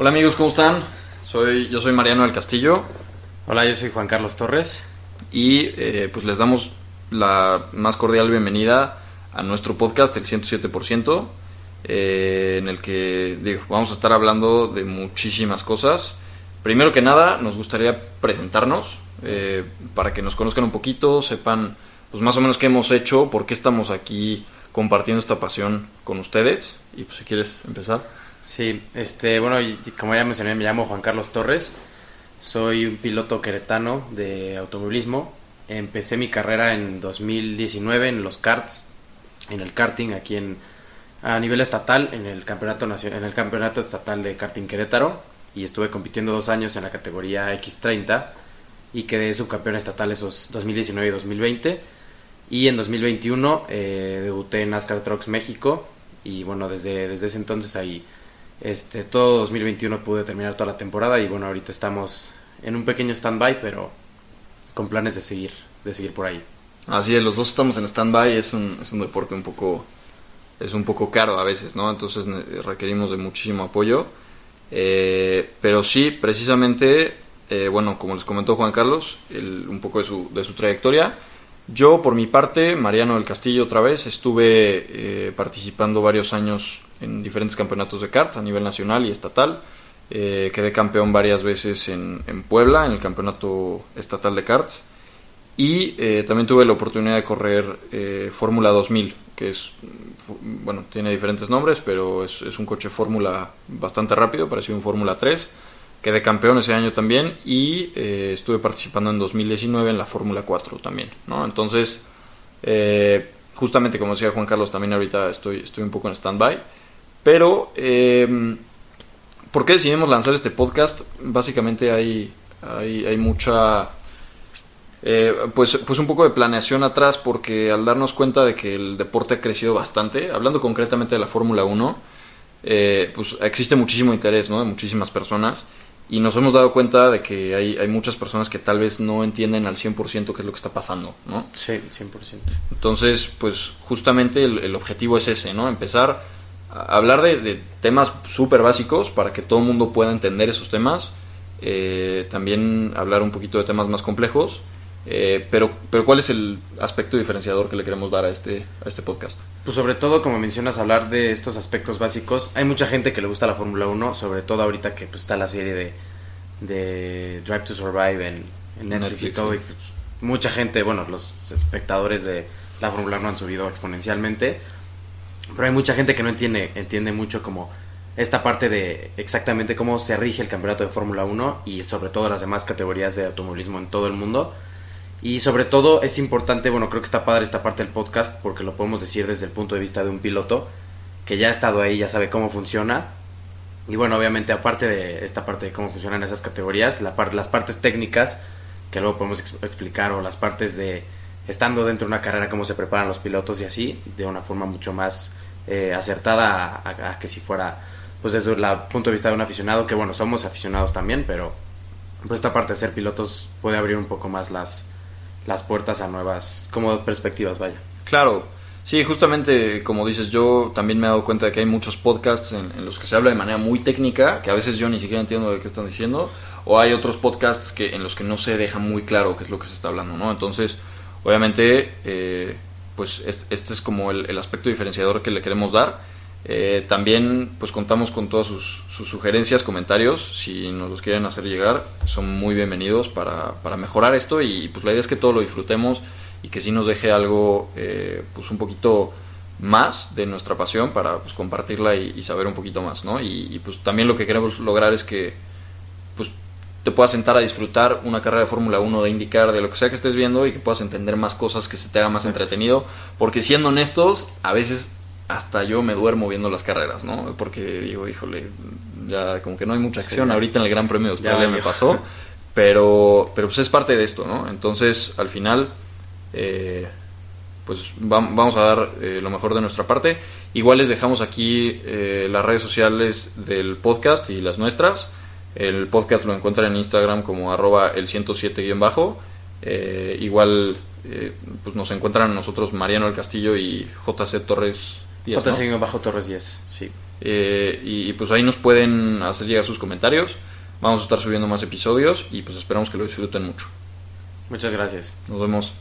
Hola amigos, ¿cómo están? Soy, yo soy Mariano del Castillo Hola, yo soy Juan Carlos Torres. y eh, pues les damos la más cordial bienvenida a nuestro podcast, el 107%, eh, en el que digo, vamos a estar hablando de muchísimas cosas. Primero que nada, nos gustaría presentarnos eh, para que nos conozcan un poquito, sepan pues más o menos qué hemos hecho, por qué estamos aquí compartiendo esta pasión con ustedes. Y pues si quieres empezar. Sí, este, bueno, como ya mencioné, me llamo Juan Carlos Torres. Soy un piloto queretano de automovilismo. Empecé mi carrera en 2019 en los karts, en el karting aquí en a nivel estatal en el campeonato en el campeonato estatal de karting Querétaro y estuve compitiendo dos años en la categoría X30 y quedé subcampeón estatal esos 2019 y 2020 y en 2021 eh, debuté en NASCAR Trucks México y bueno desde desde ese entonces ahí este todo 2021 pude terminar toda la temporada y bueno ahorita estamos en un pequeño stand-by pero con planes de seguir de seguir por ahí Así es, los dos estamos en stand-by, es un, es un deporte un poco, es un poco caro a veces, ¿no? Entonces requerimos de muchísimo apoyo. Eh, pero sí, precisamente, eh, bueno, como les comentó Juan Carlos, el- un poco de su, de su trayectoria. Yo, por mi parte, Mariano del Castillo otra vez, estuve eh, participando varios años en diferentes campeonatos de karts a nivel nacional y estatal. Eh, quedé campeón varias veces en, en Puebla, en el campeonato estatal de karts. Y eh, también tuve la oportunidad de correr eh, Fórmula 2000, que es, bueno, tiene diferentes nombres, pero es, un coche Fórmula bastante rápido, parecido a un Fórmula 3. Quedé campeón ese año también y estuve participando en 2019 en la Fórmula 4 también, ¿no? Entonces, justamente como decía Juan Carlos, también ahorita estoy, estoy un poco en stand-by. Pero, eh, ¿por qué decidimos lanzar este podcast? Básicamente hay, hay, hay mucha... Eh, pues, pues un poco de planeación atrás porque al darnos cuenta de que el deporte ha crecido bastante, hablando concretamente de la Fórmula 1, eh, pues existe muchísimo interés ¿no? de muchísimas personas y nos hemos dado cuenta de que hay, hay muchas personas que tal vez no entienden al 100% qué es lo que está pasando, ¿no? sí 100% Entonces, pues justamente el, el objetivo es ese, ¿no? Empezar hablar de, de temas súper básicos para que todo el mundo pueda entender esos temas. Eh, también hablar un poquito de temas más complejos. Eh, pero, pero ¿cuál es el aspecto diferenciador que le queremos dar a este, a este podcast? Pues sobre todo, como mencionas, hablar de estos aspectos básicos. Hay mucha gente que le gusta la Fórmula 1, sobre todo ahorita que pues, está la serie de, de Drive to Survive en, en Netflix, y todo. sí. Y, pues, mucha gente, bueno, los espectadores de la Fórmula 1 han subido exponencialmente. Pero hay mucha gente que no entiende, entiende mucho como esta parte de exactamente cómo se rige el campeonato de Fórmula 1 y sobre todo las demás categorías de automovilismo en todo el mundo. Y sobre todo es importante, bueno, creo que está padre esta parte del podcast porque lo podemos decir desde el punto de vista de un piloto que ya ha estado ahí, ya sabe cómo funciona. Y bueno, obviamente aparte de esta parte de cómo funcionan esas categorías, la par- las partes técnicas que luego podemos ex- explicar o las partes de estando dentro de una carrera, cómo se preparan los pilotos y así, de una forma mucho más eh, acertada a, que si fuera, pues desde el punto de vista de un aficionado, que bueno, somos aficionados también, pero pues esta parte de ser pilotos puede abrir un poco más las, las puertas a nuevas, como perspectivas, vaya. Claro, sí, justamente como dices, yo también me he dado cuenta de que hay muchos podcasts en, en los que se habla de manera muy técnica, que a veces yo ni siquiera entiendo de qué están diciendo, o hay otros podcasts que en los que no se deja muy claro qué es lo que se está hablando, ¿no? Entonces, obviamente, eh, pues es- este es como el, el aspecto diferenciador que le queremos dar. Eh, también pues contamos con todas sus, sus sugerencias, comentarios, si nos los quieren hacer llegar, son muy bienvenidos para, para mejorar esto y pues la idea es que todo lo disfrutemos y que sí nos deje algo pues un poquito más de nuestra pasión para pues, compartirla y, y saber un poquito más, ¿no? Y, y, pues también lo que queremos lograr es que pues te puedas sentar a disfrutar una carrera de Fórmula 1, de indicar, de lo que sea que estés viendo y que puedas entender más cosas, que se te haga más entretenido, porque siendo honestos, a veces hasta yo me duermo viendo las carreras, ¿no? Porque digo, híjole, ya como que no hay mucha acción, Sí. ahorita en el Gran Premio de Australia Ya, me pasó, pero, pero pues es parte de esto, ¿no? Entonces, al final, eh, pues vam- vamos a dar eh, lo mejor de nuestra parte. Igual les dejamos aquí eh, las redes sociales del podcast y las nuestras. El podcast lo encuentran en Instagram como arroba el 107 guion bajo. Eh, igual eh, pues nos encuentran nosotros Mariano del Castillo y JC Torres Díaz, ¿no? JC bajo Torres 10, sí. Eh, y, y pues ahí nos pueden hacer llegar sus comentarios. Vamos a estar subiendo más episodios y pues esperamos que lo disfruten mucho. Muchas gracias. Nos vemos.